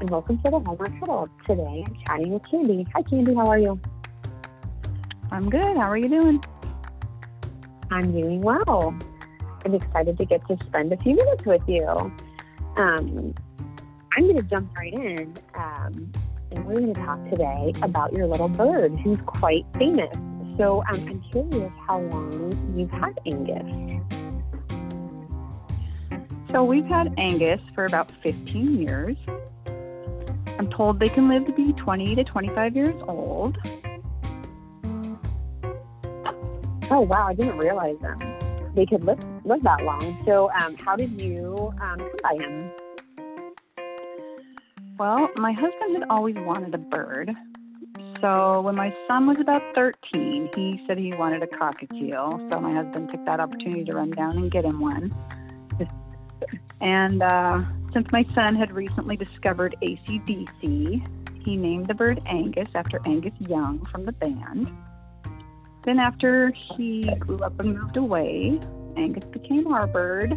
and welcome to the Hallmark Huddle. Today I'm chatting with Candi. Hi, Candi. How are you? I'm good. How are you doing? I'm doing well. I'm excited to get to spend a few minutes with you. Um, I'm going to jump right in, um, and we're going to talk today about your little bird, who's quite famous. So um, I'm curious how long you've had Angus. So we've had Angus for about 15 years. I'm told they can live to be 20 to 25 years old. Oh wow, I didn't realize them. They could live live that long. So um, how did you um, come by him? Well, my husband had always wanted a bird. So when my son was about 13, he said he wanted a cockatiel. So my husband took that opportunity to run down and get him one. And uh, since my son had recently discovered ACDC, he named the bird Angus after Angus Young from the band. Then, after he grew up and moved away, Angus became our bird.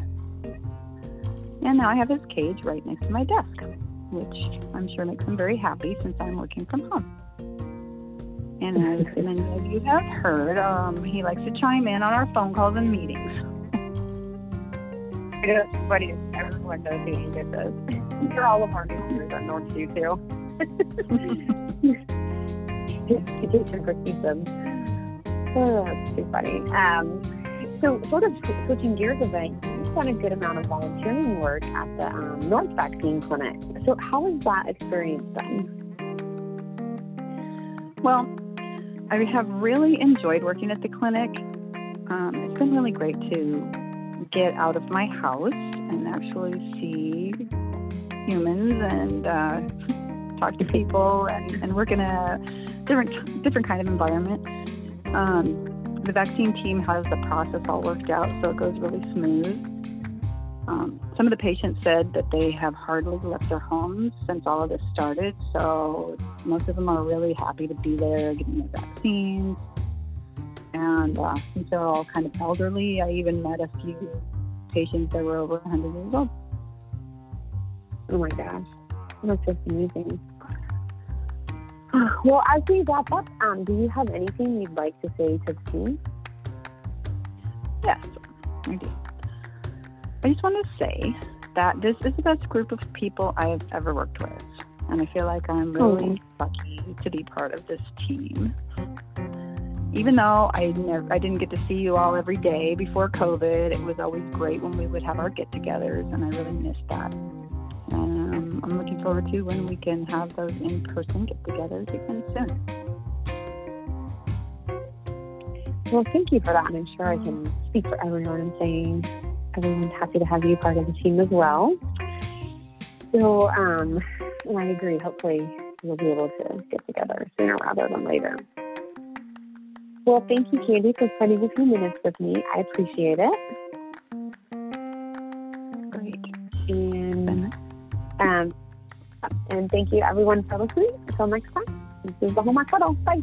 And now I have his cage right next to my desk, which I'm sure makes him very happy since I'm working from home. And as many of you have heard, um, he likes to chime in on our phone calls and meetings. It's funny. Everyone knows who Angus is. You're all of our listeners at North View too. He takes for them. Oh, that's too funny. Um, so, sort of switching gears a bit, you've done a good amount of volunteering work at the um, North Vaccine Clinic. So, how has that experience been? Well, I have really enjoyed working at the clinic. Um, it's been really great to get out of my house and actually see humans and uh, talk to people and, and work in a different different kind of environment. Um, the vaccine team has the process all worked out, so it goes really smooth. Um, some of the patients said that they have hardly left their homes since all of this started, so most of them are really happy to be there getting their vaccines. And uh, they're all kind of elderly, I even met a few patients that were over 100 years old. Oh my gosh, that's just amazing. Well, as we wrap up, um, do you have anything you'd like to say to the team? Yes, I do. I just want to say that this is the best group of people I have ever worked with. And I feel like I'm really oh. lucky to be part of this team. Even though I never, I didn't get to see you all every day before COVID, it was always great when we would have our get-togethers, and I really missed that. Um, I'm looking forward to when we can have those in-person get-togethers again soon. Well, thank you for that, and I'm sure I can speak for everyone in saying everyone's happy to have you part of the team as well. So, um, I agree. Hopefully, we'll be able to get together sooner rather than later. Well, thank you, Candi, for spending a few minutes with me. I appreciate it. Great. And um, and thank you, everyone, for listening. Until next time, this is the Hallmark Huddle. Bye.